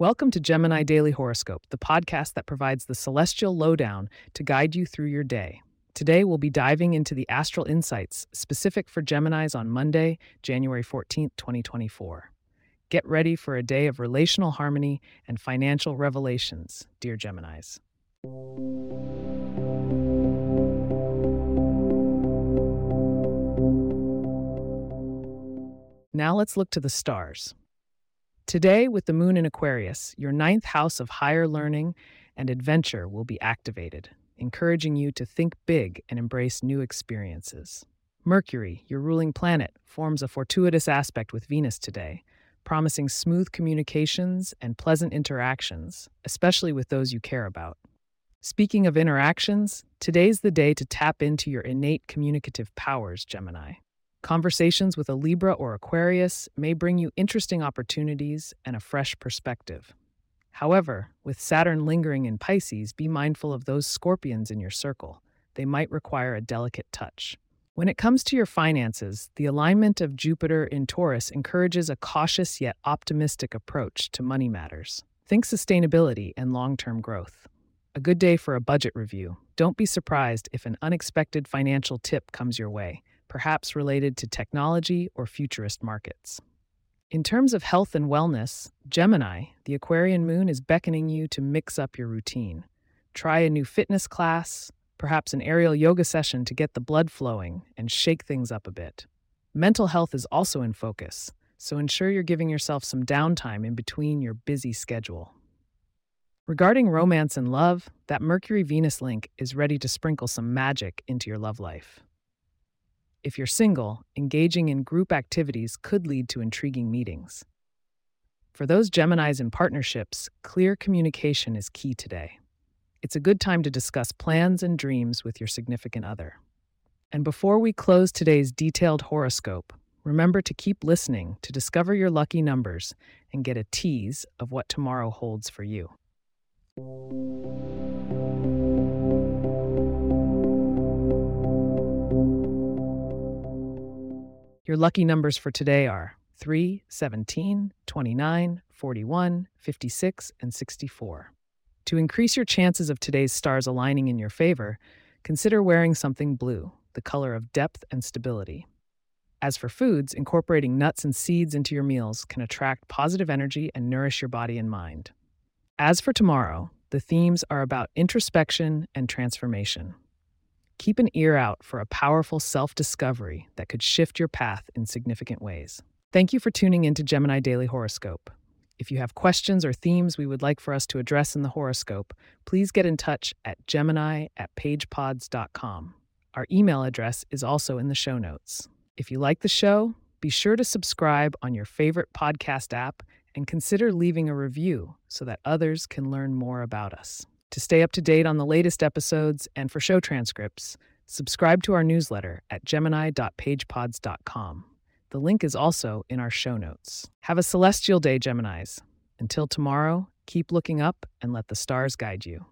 Welcome to Gemini Daily Horoscope, the podcast that provides the celestial lowdown to guide you through your day. Today, we'll be diving into the astral insights specific for Geminis on Monday, January 14th, 2024. Get ready for a day of relational harmony and financial revelations, dear Geminis. Now let's look to the stars. Today, with the moon in Aquarius, your ninth house of higher learning and adventure will be activated, encouraging you to think big and embrace new experiences. Mercury, your ruling planet, forms a fortuitous aspect with Venus today, promising smooth communications and pleasant interactions, especially with those you care about. Speaking of interactions, today's the day to tap into your innate communicative powers, Gemini. Conversations with a Libra or Aquarius may bring you interesting opportunities and a fresh perspective. However, with Saturn lingering in Pisces, be mindful of those scorpions in your circle. They might require a delicate touch. When it comes to your finances, the alignment of Jupiter in Taurus encourages a cautious yet optimistic approach to money matters. Think sustainability and long term growth. A good day for a budget review. Don't be surprised if an unexpected financial tip comes your way perhaps related to technology or futurist markets. In terms of health and wellness, Gemini, the Aquarian moon, is beckoning you to mix up your routine. Try a new fitness class, perhaps an aerial yoga session to get the blood flowing and shake things up a bit. Mental health is also in focus, so ensure you're giving yourself some downtime in between your busy schedule. Regarding romance and love, that Mercury Venus link is ready to sprinkle some magic into your love life. If you're single, engaging in group activities could lead to intriguing meetings. For those Geminis in partnerships, clear communication is key today. It's a good time to discuss plans and dreams with your significant other. And before we close today's detailed horoscope, remember to keep listening to discover your lucky numbers and get a tease of what tomorrow holds for you. Your lucky numbers for today are 3, 17, 29, 41, 56, and 64. To increase your chances of today's stars aligning in your favor, consider wearing something blue, the color of depth and stability. As for foods, incorporating nuts and seeds into your meals can attract positive energy and nourish your body and mind. As for tomorrow, the themes are about introspection and transformation. Keep an ear out for a powerful self discovery that could shift your path in significant ways. Thank you for tuning in to Gemini Daily Horoscope. If you have questions or themes we would like for us to address in the horoscope, please get in touch at gemini at pagepods.com. Our email address is also in the show notes. If you like the show, be sure to subscribe on your favorite podcast app and consider leaving a review so that others can learn more about us. To stay up to date on the latest episodes and for show transcripts, subscribe to our newsletter at gemini.pagepods.com. The link is also in our show notes. Have a celestial day, Geminis. Until tomorrow, keep looking up and let the stars guide you.